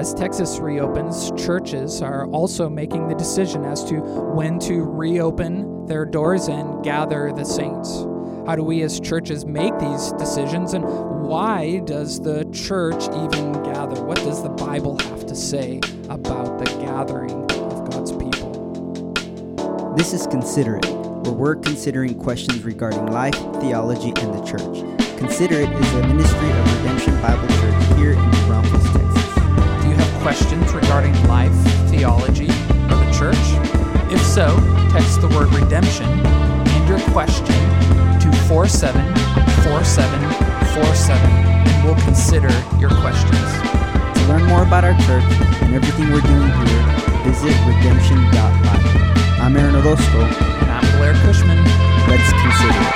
As Texas reopens, churches are also making the decision as to when to reopen their doors and gather the saints. How do we as churches make these decisions and why does the church even gather? What does the Bible have to say about the gathering of God's people? This is Consider It, where we're considering questions regarding life, theology, and the church. Consider is a ministry of Redemption Bible Church here in Brownsville, Texas. Have questions regarding life, theology, or the church? If so, text the word redemption and your question to 474747 and we'll consider your questions. To learn more about our church and everything we're doing here, visit redemption.life. I'm Aaron Orozco. And I'm Blair Cushman. Let's consider it.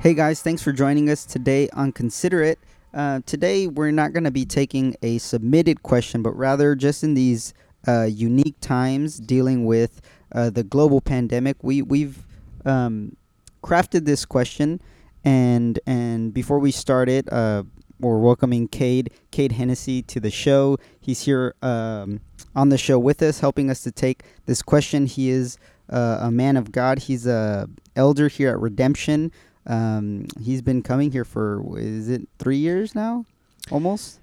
Hey guys, thanks for joining us today on Consider It. Uh, today, we're not going to be taking a submitted question, but rather just in these uh, unique times dealing with uh, the global pandemic, we we've um, crafted this question, and and before we start it, uh, we're welcoming Cade Cade Hennessy to the show. He's here um, on the show with us, helping us to take this question. He is uh, a man of God. He's a elder here at Redemption. Um, he's been coming here for is it three years now, almost.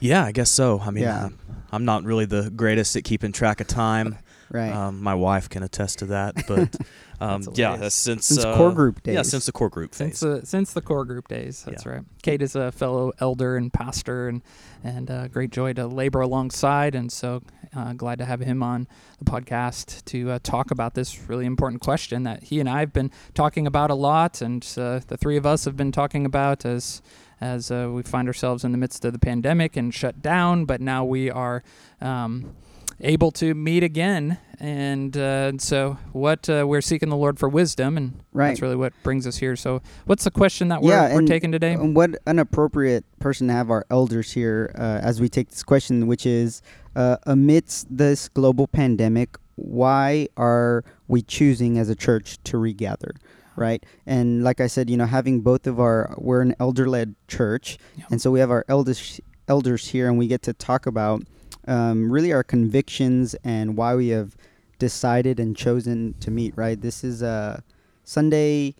Yeah, I guess so. I mean, Yeah. I'm, I'm not really the greatest at keeping track of time. Right. Um, my wife can attest to that, but um, That's yeah, that's since Since uh, core group days. Yeah, since the core group Since the since the core group days, that's Yeah. right. Cade is a fellow elder and pastor, and and uh, great joy to labor alongside, and so uh, glad to have him on the podcast to uh, talk about this really important question that he and I have been talking about a lot, and uh, the three of us have been talking about as as uh, we find ourselves in the midst of the pandemic and shut down, but now we are. Um, able to meet again and uh, so what uh, we're seeking the lord for wisdom and Right. that's really what brings us here so what's the question that we're, Yeah, we're and- taking today And what an appropriate person to have our elders here uh, as we take this question, which is uh, amidst this global pandemic, why are we choosing as a church to regather? Right. And like I said, you know, having both of our, we're an elder led church. Yeah. And so we have our elders, elders here and we get to talk about um, really our convictions and why we have decided and chosen to meet, right? This is uh, Sunday,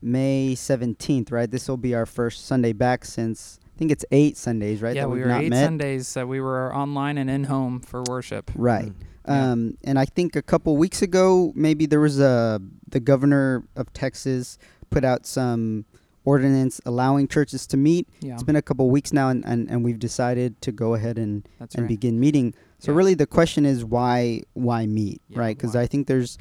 May 17th, right? This will be our first Sunday back since I think it's eight Sundays, right? yeah we were eight met. sundays that we were online and in home for worship Right. Mm. Yeah. Um, and I think a couple weeks ago, maybe there was a the governor of Texas put out some ordinance allowing churches to meet. yeah It's been a couple weeks now, and, and, and we've decided to go ahead and, that's and right begin meeting. So Yeah. really, the question is why why meet, Yeah, right? Because? I think there's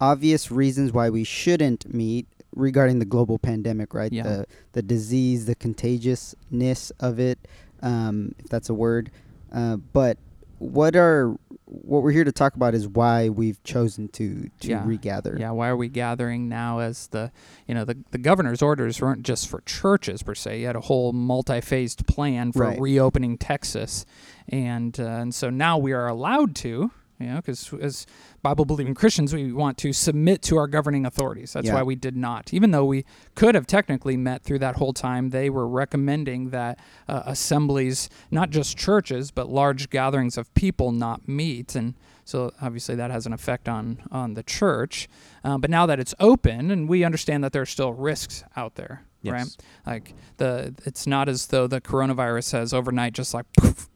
obvious reasons why we shouldn't meet regarding the global pandemic, right? Yeah. The the disease, the contagiousness of it, um, if that's a word. Uh, but what are what we're here to talk about is why we've chosen to to Yeah. regather. yeah why are we gathering now as the you know the, the governor's orders weren't just for churches per se you had a whole multi-phased plan for Right. reopening texas and uh, and so now we are allowed to you know because as bible believing christians we want to submit to our governing authorities that's Yeah. why we did not even though we could have technically met through that whole time they were recommending that uh, assemblies not just churches but large gatherings of people not meet and so obviously that has an effect on on the church. Um, but now that it's open, and we understand that there are still risks out there, right? Like the it's not as though the coronavirus has overnight just like poof,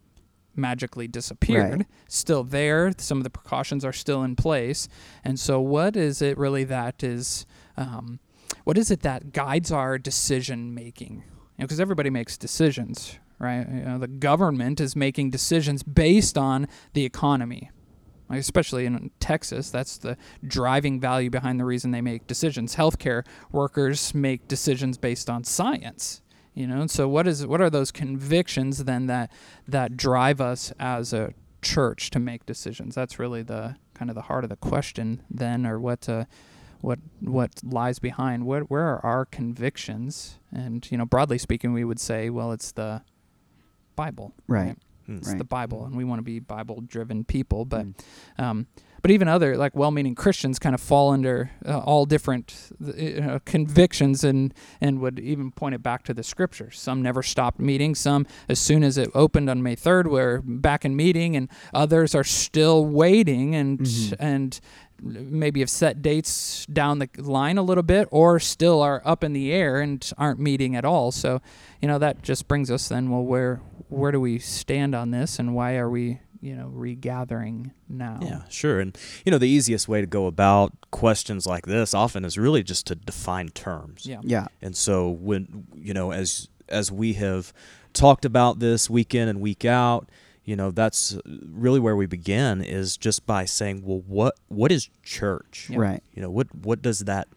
magically disappeared. Right. Still there. Some of the precautions are still in place. And so, what is it really that is? Um, what is it that guides our decision making? Because everybody makes decisions, right? You know, the government is making decisions based on the economy. Like, especially in Texas, that's the driving value behind the reason they make decisions. Healthcare workers make decisions based on science. You know, and so what is what are those convictions then that that drive us as a church to make decisions? That's really the kind of the heart of the question then, or what uh, what what lies behind. What where are our convictions? And you know, broadly speaking, we would say, well, it's the Bible, Right. Mm. It's Right. the Bible, and we want to be Bible-driven people. But Mm. um, but even other like well-meaning Christians kind of fall under uh, all different uh, convictions and and would even point it back to the scriptures. Some never stopped meeting. Some as soon as it opened on May 3rd were back in meeting, and others are still waiting and Mhm. and maybe have set dates down the line a little bit or still are up in the air and aren't meeting at all so you know that just brings us then well where where do we stand on this and why are we you know regathering now Yeah, sure. And you know, the easiest way to go about questions like this often is really just to define terms. yeah Yeah. And so when you know, as as we have talked about this week in and week out, you know, that's really where we begin is just by saying, well, what what is church? Yeah. Right. You know, what what does that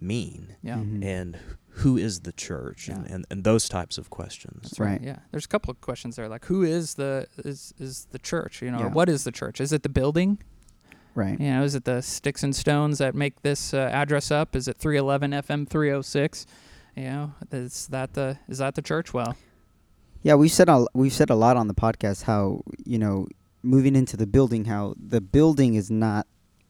mean? yeah Mhm. And who is the church? And, Yeah. and and those types of questions. That's Right. Yeah, there's a couple of questions there, like who is the is is the church? You know, or Yeah. what is the church? Is it the building? Right. You know, is it the sticks and stones that make this uh, address up? Is it 311 FM 306? You know, is that the is that the church? Well, Yeah, we've said a, we've said a lot on the podcast how you know moving into the building how the building is not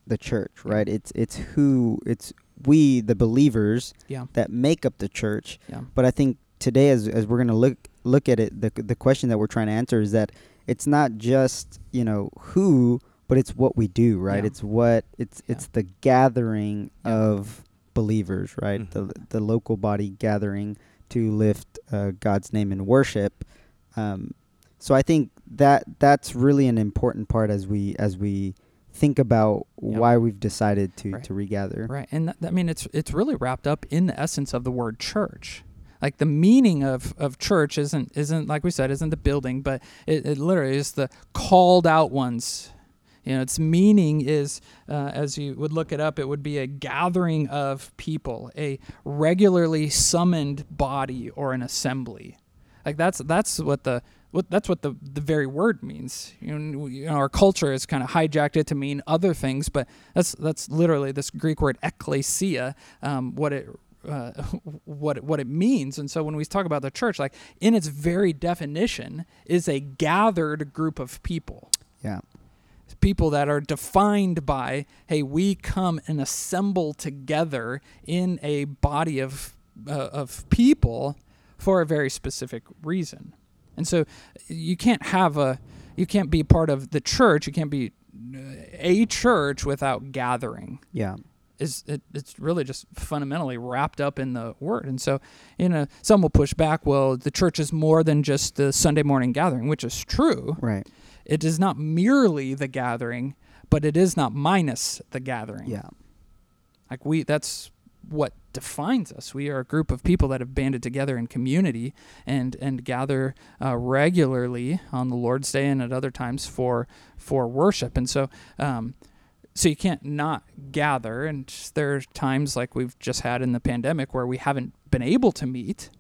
the church, right? It's it's who it's we the believers yeah, that make up the church. yeah, But I think today, as as we're gonna look look at it, the the question that we're trying to answer is that it's not just you know who, but it's what we do, right? Yeah. It's what it's Yeah. it's the gathering Yeah. of believers, right? Mhm. The the local body gathering to lift uh, God's name in worship. Um, so I think that that's really an important part as we as we think about Yep. why we've decided to Right. to regather. right. And that, I mean, it's it's really wrapped up in the essence of the word church. Like the meaning of, of church isn't isn't like we said isn't the building, but it, it literally is the called out ones. You know, its meaning is, uh, as you would look it up, it would be a gathering of people, a regularly summoned body or an assembly. Like that's that's what the what that's what the the very word means. You know, you know our culture has kind of hijacked it to mean other things, but that's that's literally this Greek word ekklesia, um, what it uh, what what it means. And so when we talk about the church, like in its very definition, is a gathered group of people Yeah. people that are defined by hey we come and assemble together in a body of uh, of people for a very specific reason and so you can't have a you can't be part of the church you can't be uh, a church without gathering Yeah. is it, it's really just fundamentally wrapped up in the word and so you know some will push back well the church is more than just the sunday morning gathering which is true Right. it is not merely the gathering, but it is not minus the gathering. Yeah. Like we that's what defines us. We are a group of people that have banded together in community and and gather uh, regularly on the Lord's Day and at other times for for worship. And so um, so you can't not gather. And there are times like we've just had in the pandemic where we haven't been able to meet.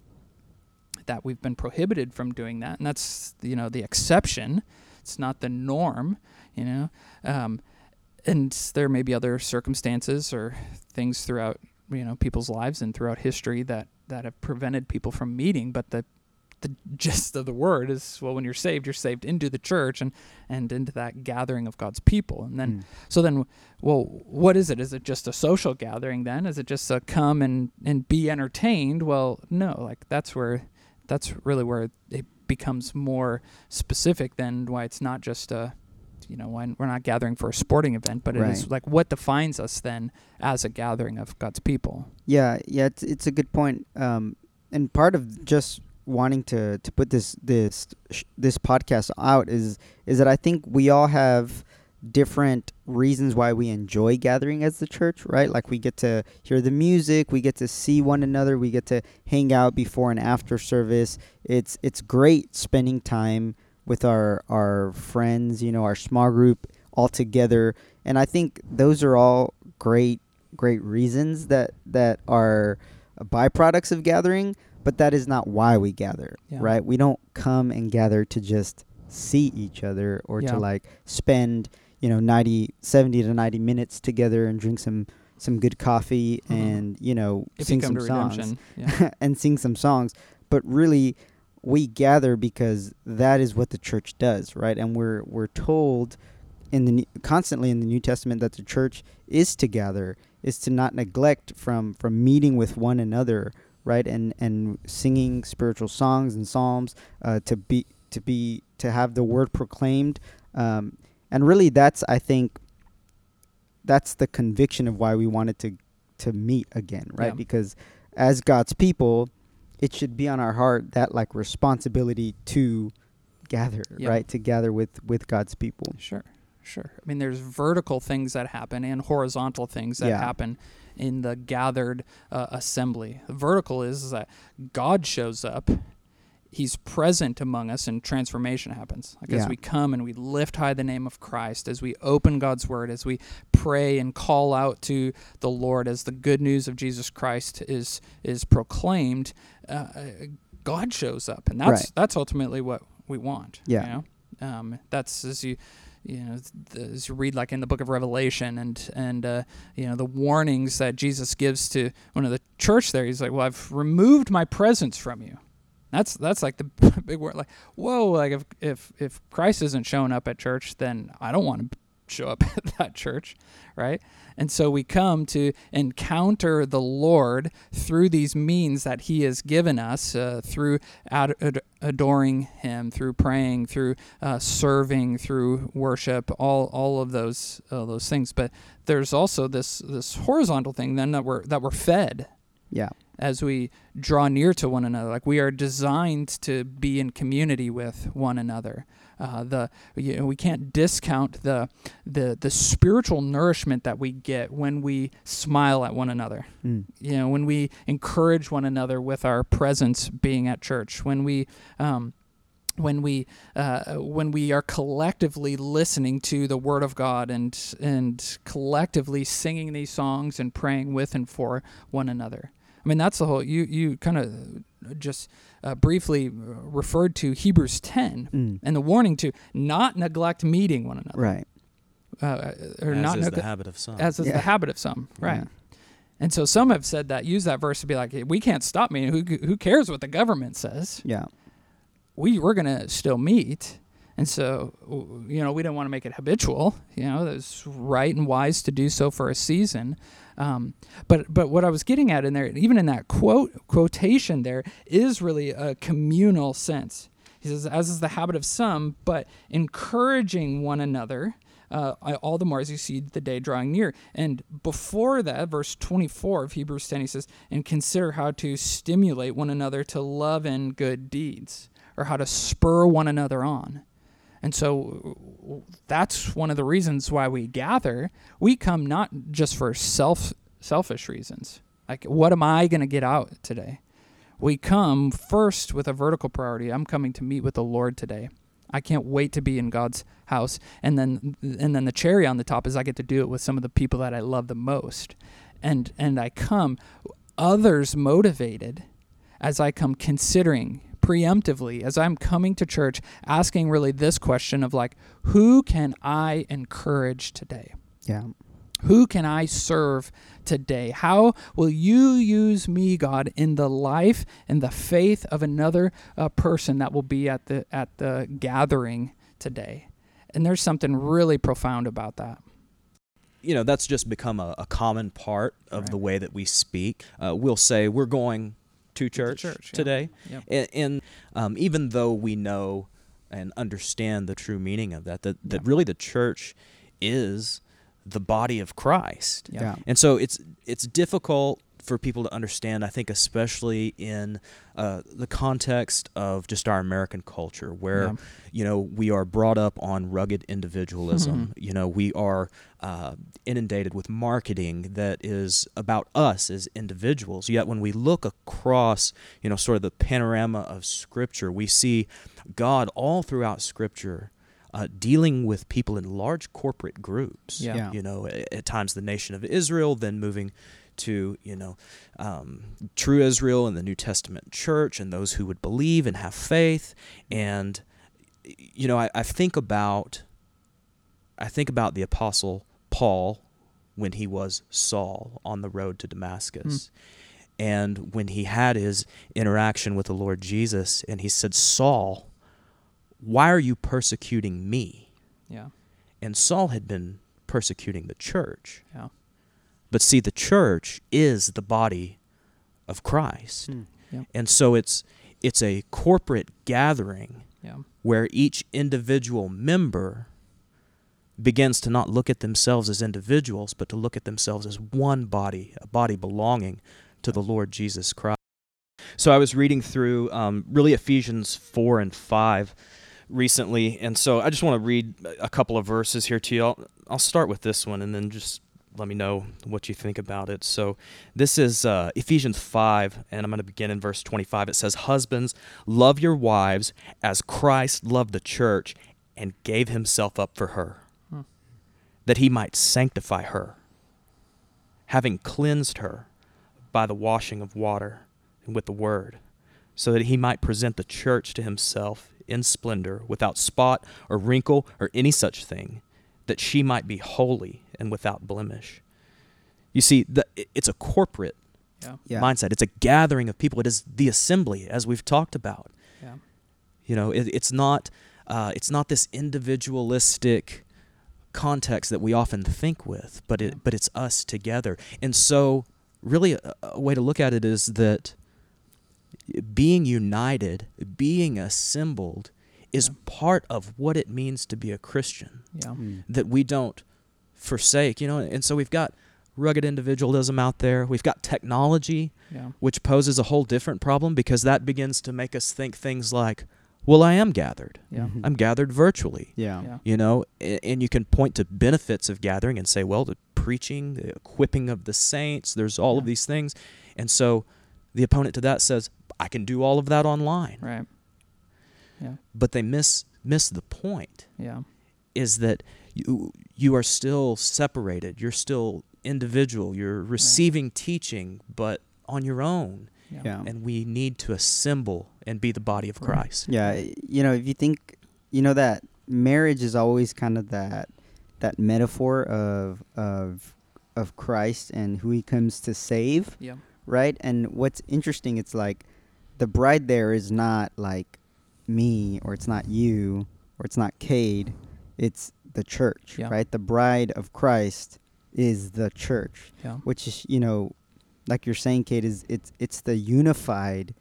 That we've been prohibited from doing that, and that's you know the exception. It's not the norm, you know. Um, and there may be other circumstances or things throughout you know people's lives and throughout history that that have prevented people from meeting. But the the gist of the word is well, when you're saved, you're saved into the church and and into that gathering of God's people. And then Mm. so then, well, what is it? Is it just a social gathering then? Is it just a come and, and be entertained? Well, no, like that's where, that's really where it becomes more specific than why it's not just a, you know, when we're not gathering for a sporting event, but it is Right. like what defines us then as a gathering of God's people. Yeah, yeah, it's it's a good point. Um, and part of just wanting to to put this this sh- this podcast out is is that I think we all have different reasons why we enjoy gathering as the church, right? Like we get to hear the music, we get to see one another, we get to hang out before and after service. It's it's great spending time with our our friends, you know, our small group all together. And I think those are all great great reasons that that are byproducts of gathering, but that is not why we gather, Yeah. right? We don't come and gather to just see each other or Yeah. to like spend, you know, 90 70 to 90 minutes together and drink some some good coffee Mhm. and, you know, If sing you some songs yeah. and sing some songs, but really we gather because that is what the church does, right? And we're we're told in the constantly in the New Testament that the church is to gather, is to not neglect from from meeting with one another, right? And and singing spiritual songs and psalms, uh, to be to be to have the word proclaimed, um, and really that's I think that's the conviction of why we wanted to to meet again, right? Yeah. Because as God's people, it should be on our heart that like responsibility to gather, Yeah. right? To gather with with God's people. Sure, sure. I mean, there's vertical things that happen and horizontal things that Yeah. happen in the gathered uh, assembly. Vertical is that God shows up. He's present among us and transformation happens. Like as we come and we lift high the name of Christ, as we open God's word, as we pray and call out to the Lord, as the good news of Jesus Christ is is proclaimed, uh, God shows up, and that's Right. that's ultimately what we want. Yeah. You know? um, that's as you you know as you read like in the book of revelation and and uh, you know the warnings that jesus gives to one of the church there he's like well i've removed my presence from you that's that's like the big word like whoa like if if if christ isn't showing up at church then i don't want to show up at that church right? And so we come to encounter the lord through these means that he has given us uh, through ad- ad- adoring him through praying through uh, serving through worship all all of those uh, those things. But there's also this this horizontal thing then that we're that we're fed. Yeah. As we draw near to one another. Like we are designed to be in community with one another. Uh, the you know, we can't discount the the the spiritual nourishment that we get when we smile at one another. Mm. You know, when we encourage one another with our presence being at church. When we um, when we uh, when we are collectively listening to the Word of God and and collectively singing these songs and praying with and for one another. I mean, that's the whole. You you kind of just uh, briefly referred to Hebrews ten Mm. and the warning to not neglect meeting one another, Right. uh, or as not is neg- the habit of some. as is Yeah. the habit of some, right? Yeah. And so some have said that use that verse to be like, hey, we can't stop meeting. Who who cares what the government says? Yeah. we we're gonna still meet, and so you know we don't want to make it habitual. You know, it's right and wise to do so for a season. Um, but but what I was getting at in there, even in that quote quotation, there is really a communal sense. He says, as is the habit of some, but encouraging one another. Uh, all the more as you see the day drawing near. And before that, verse 24 of Hebrews 10, he says, and consider how to stimulate one another to love and good deeds, or how to spur one another on. And so that's one of the reasons why we gather. We come not just for self selfish reasons. Like what am I going to get out today? We come first with a vertical priority. I'm coming to meet with the Lord today. I can't wait to be in God's house. And then and then the cherry on the top is I get to do it with some of the people that I love the most. And and I come others motivated as I come considering preemptively as I'm coming to church asking really this question of like who can I encourage today? Yeah. Who can I serve today? How will you use me, God, in the life and the faith of another uh, person that will be at the at the gathering today? And there's something really profound about that. you know that's just become a, a common part of the way that we speak. Uh, we'll say we're going to church, church, yeah. today, Yep. and, and um, even though we know and understand the true meaning of that, that, that Yeah. really the church is the body of Christ. Yeah. Yeah. And so it's it's difficult for people to understand. I think, especially in uh, the context of just our American culture, where Yeah. you know we are brought up on rugged individualism. you know, we are uh, inundated with marketing that is about us as individuals. Yet, when we look across, you know, sort of the panorama of Scripture, we see God all throughout Scripture. Uh, dealing with people in large corporate groups, Yeah. Yeah. you know, at, at times the nation of Israel, then moving to you know um, true Israel and the New Testament church and those who would believe and have faith. And you know, I, I think about I think about the apostle Paul when he was Saul on the road to Damascus. And when he had his interaction with the Lord Jesus, and he said, Saul, why are you persecuting me? Yeah. and Saul had been persecuting the church. Yeah. But see, the church is the body of Christ. Yeah. And so it's it's a corporate gathering Yeah. where each individual member begins to not look at themselves as individuals, but to look at themselves as one body, a body belonging to the Lord Jesus Christ. So I was reading through um, really Ephesians 4 and 5 recently, and so I just want to read a couple of verses here to you. I'll, I'll start with this one and then just let me know what you think about it. So this is uh, Ephesians 5, and I'm going to begin in verse 25. It says, Husbands, love your wives as Christ loved the church and gave himself up for her, Hmm. that he might sanctify her, having cleansed her by the washing of water and with the word, so that he might present the church to himself in splendor, without spot or wrinkle or any such thing, that she might be holy and without blemish. You see, the, it's a corporate Yeah. Yeah. mindset. It's a gathering of people. It is the assembly, as we've talked about. Yeah. You know, it, it's not uh, it's not this individualistic context that we often think with, but it Yeah. but it's us together. And so, really, a, a way to look at it is that being united, being assembled, is Yeah. part of what it means to be a Christian. Yeah. Hmm. That we don't forsake. You know, and so we've got rugged individualism out there. We've got technology Yeah. which poses a whole different problem because that begins to make us think things like, well, I am gathered. Yeah. Mhm. I'm gathered virtually. Yeah. Yeah. You know, a- and you can point to benefits of gathering and say, well, the preaching, the equipping of the saints, there's all of these things. And so the opponent to that says, I can do all of that online. Right. Yeah. But they miss miss the point Yeah. is that you you are still separated. You're still individual. You're receiving teaching, but on your own. Yeah. Yeah. And we need to assemble and be the body of Right. Christ. Yeah, you know, if you think, you know, that marriage is always kind of that that metaphor of of of Christ and who He comes to save, Yeah. right? And what's interesting, it's like the bride there is not like me or it's not you or it's not Cade, it's the church, Yeah. right? The bride of Christ is the church, Yeah. which is you know, like you're saying, Cade, is it's it's the unified,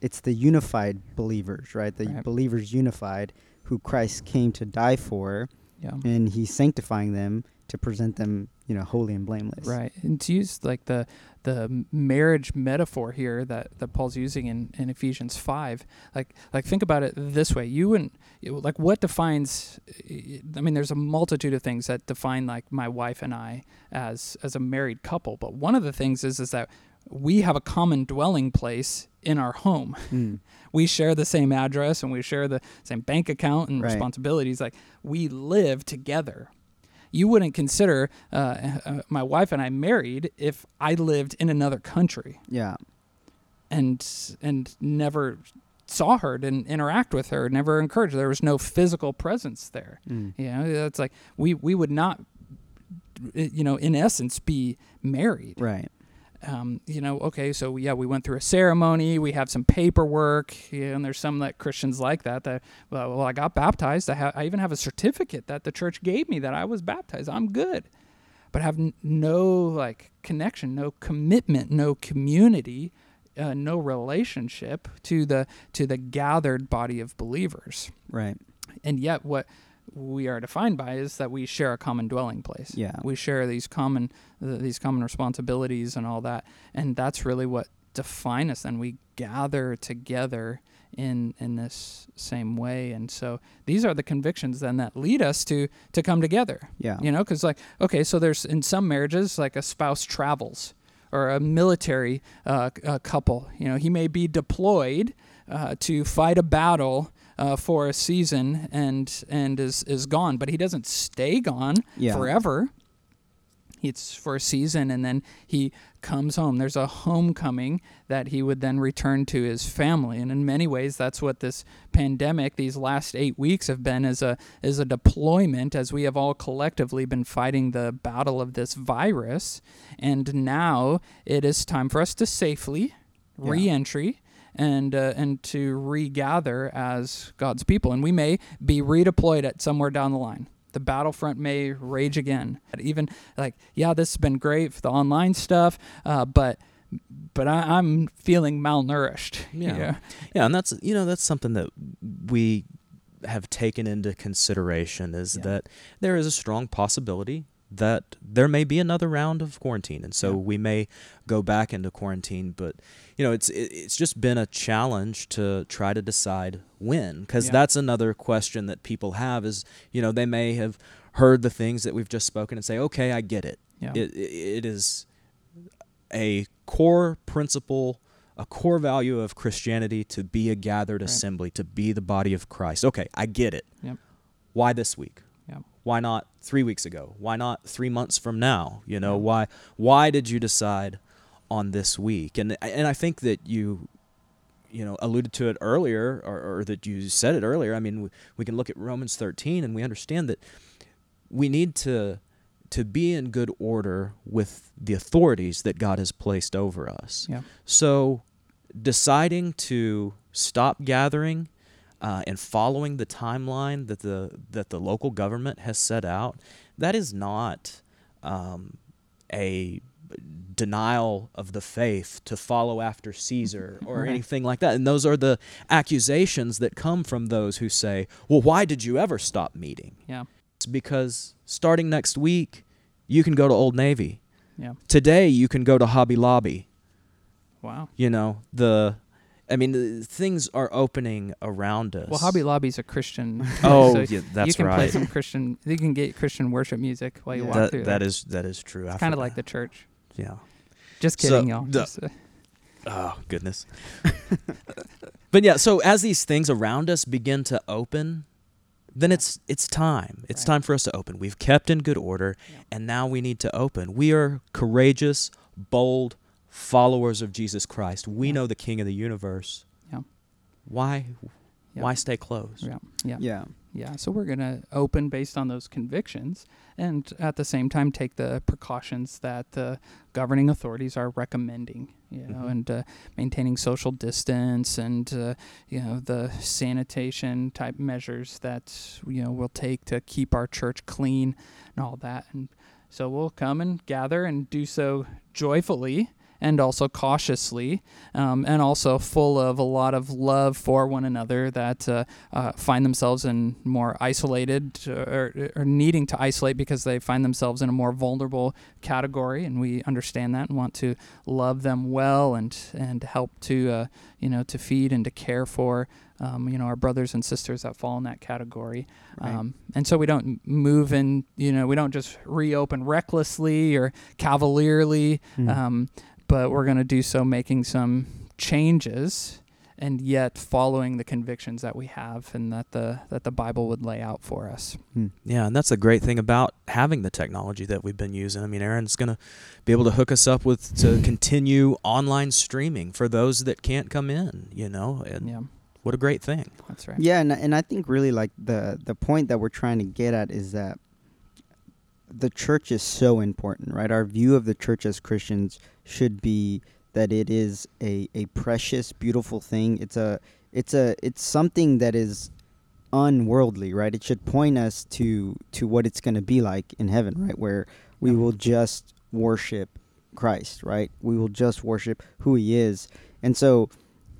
it's the unified believers, right? The Right. believers unified who Christ came to die for, Yeah. and He's sanctifying them to present them, you know, holy and blameless. Right. And to use like the the marriage metaphor here that, that Paul's using in, in Ephesians five, like like think about it this way. You wouldn't like what defines I mean there's a multitude of things that define like my wife and I as as a married couple, but one of the things is is that we have a common dwelling place in our home. Mm. we share the same address and we share the same bank account and Right. responsibilities. Like we live together. You wouldn't consider uh, uh, my wife and I married if I lived in another country Yeah. and and never saw her, didn't interact with her, never encouraged. her. There was no physical presence there. Mm. You know, that's like we we would not, you know, in essence, be married Right. Um, you know, okay, so yeah, we went through a ceremony, we have some paperwork, and there's some that Christians like that. That well, well I got baptized. I, ha- I even have a certificate that the church gave me that I was baptized. I'm good, but have n- no like connection, no commitment, no community, uh, no relationship to the to the gathered body of believers. Right. And yet, what we are defined by is that we share a common dwelling place Yeah. we share these common uh, these common responsibilities and all that and that's really what define us and we gather together in in this same way and so these are the convictions then that lead us to to come together Yeah. you know because like okay so there's in some marriages like a spouse travels or a military uh, uh, couple you know he may be deployed uh, to fight a battle uh, for a season and and is is gone. But he doesn't stay gone Yeah. forever. It's for a season and then he comes home. There's a homecoming that he would then return to his family. And in many ways that's what this pandemic these last 8 weeks have been as a as a deployment as we have all collectively been fighting the battle of this virus. And now it is time for us to safely Yeah. re-entry and uh, and to regather as God's people and we may be redeployed at somewhere down the line the battlefront may rage again. Even like, yeah, this has been great for the online stuff, uh, but but I, am feeling malnourished. Yeah. yeah, yeah, and that's you know that's something that we have taken into consideration is yeah. that there is a strong possibility that there may be another round of quarantine and so yeah. we may go back into quarantine but you know it's it's just been a challenge to try to decide when because yeah. that's another question that people have is you know they may have heard the things that we've just spoken and say okay i get it yeah. it, it is a core principle a core value of christianity to be a gathered right. assembly to be the body of christ okay i get it yep. why this week why not three weeks ago? Why not three months from now? You know, mm-hmm. why why did you decide on this week? And and I think that you you know alluded to it earlier or, or that you said it earlier. I mean, we, we can look at Romans 13 and we understand that we need to to be in good order with the authorities that God has placed over us. Yeah. So deciding to stop gathering uh, and following the timeline that the that the local government has set out, that is not um, a denial of the faith to follow after Caesar or right. anything like that. And those are the accusations that come from those who say, "Well, why did you ever stop meeting?" Yeah. It's because starting next week, you can go to Old Navy. Yeah. Today you can go to Hobby Lobby. Wow. You know, the I mean, things are opening around us. Well, Hobby Lobby's a Christian. oh, so yeah, that's right. You can right. play some Christian. You can get Christian worship music while you yeah. walk that, through. That there. is that is true. It's kind of like the church. Yeah. Just kidding, so, y'all. Just, uh, oh goodness. but yeah, so as these things around us begin to open, then it's it's time. It's right. time for us to open. We've kept in good order, yeah. and now we need to open. We are courageous, bold, followers of Jesus Christ. We yeah. know the King of the universe. Yeah. Why yeah. why stay closed? Yeah. Yeah. Yeah. Yeah. So we're gonna open based on those convictions and at the same time take the precautions that the governing authorities are recommending. You know, mm-hmm. and uh, maintaining social distance and uh, you know the sanitation type measures that you know we'll take to keep our church clean and all that. And so we'll come and gather and do so joyfully and also cautiously, um, and also full of a lot of love for one another that uh, uh, find themselves in more isolated or, or, needing to isolate because they find themselves in a more vulnerable category, and we understand that and want to love them well and and help to uh, you know to feed and to care for. Um, you know our brothers and sisters that fall in that category, right. um, and so we don't move in. You know we don't just reopen recklessly or cavalierly. Mm. Um, but we're going to do so making some changes and yet following the convictions that we have and that the that the Bible would lay out for us. Hmm. Yeah, and that's a great thing about having the technology that we've been using. I mean, Aaron's going to be able to hook us up with to continue online streaming for those that can't come in, you know. And yeah. What a great thing. That's right. Yeah, and and I think really like the the point that we're trying to get at is that the church is so important, right? Our view of the church as Christians should be that it is a, a precious, beautiful thing. It's a it's a it's something that is unworldly, right? It should point us to to what it's going to be like in heaven, right? Where we will just worship Christ, right? We will just worship who he is. And so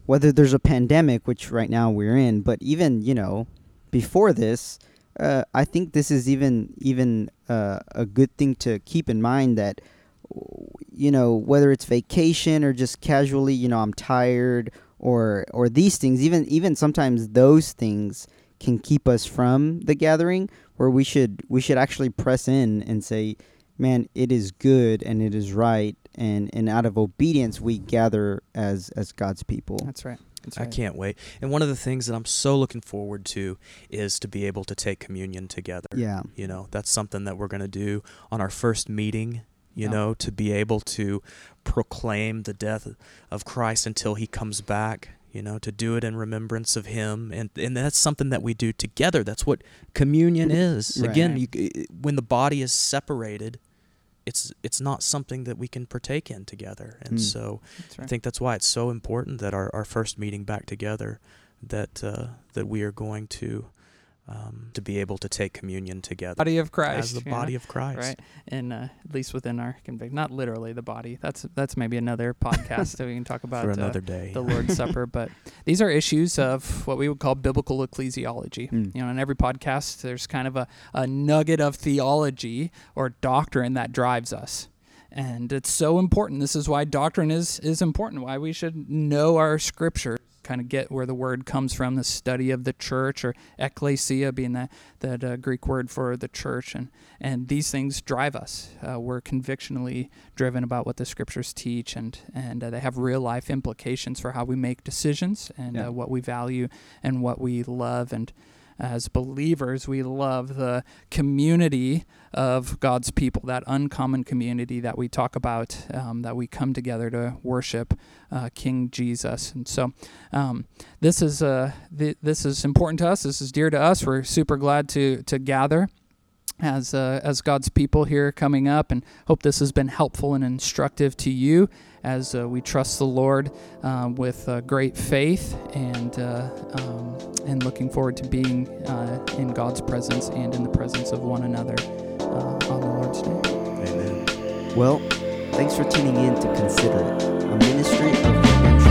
whether there's a pandemic, which right now we're in, but even, you know, before this, uh, I think this is even even uh, a good thing to keep in mind that you know whether it's vacation or just casually you know I'm tired or or these things even even sometimes those things can keep us from the gathering where we should we should actually press in and say man it is good and it is right and and out of obedience we gather as as God's people. That's right that's I can't wait. And one of the things that I'm so looking forward to is to be able to take communion together. Yeah. You know, that's something that we're going to do on our first meeting, you know, to be able to proclaim the death of Christ until he comes back, you know, to do it in remembrance of him. And and that's something that we do together. That's what communion is. Right. Again, you, when the body is separated, it's it's not something that we can partake in together. And mm. so right. I think that's why it's so important that our, our first meeting back together that uh, that we are going to um, to be able to take communion together Body of Christ. as the you know? body of Christ. right? And uh, at least within our convict, not literally the body. That's that's maybe another podcast that we can talk about For uh, another day. the Lord's Supper. But these are issues of what we would call biblical ecclesiology. Mm. You know, in every podcast, there's kind of a, a nugget of theology or doctrine that drives us. And it's so important. This is why doctrine is, is important, why we should know our scripture, kind of get where the word comes from, the study of the church, or ecclesia being that, that uh, Greek word for the church. And, and these things drive us. Uh, we're convictionally driven about what the scriptures teach, and, and uh, they have real life implications for how we make decisions and Yeah. uh, what we value and what we love. And as believers, we love the community of God's people, that uncommon community that we talk about, um, that we come together to worship uh, King Jesus. And so, um, this is uh, th- this is important to us. This is dear to us. We're super glad to to gather as uh, as God's people here coming up, and hope this has been helpful and instructive to you as uh, we trust the Lord um, with uh, great faith and uh, um, and looking forward to being in God's presence and in the presence of one another on the Lord's Day. Amen. Well, thanks for tuning in to Consider It, a ministry of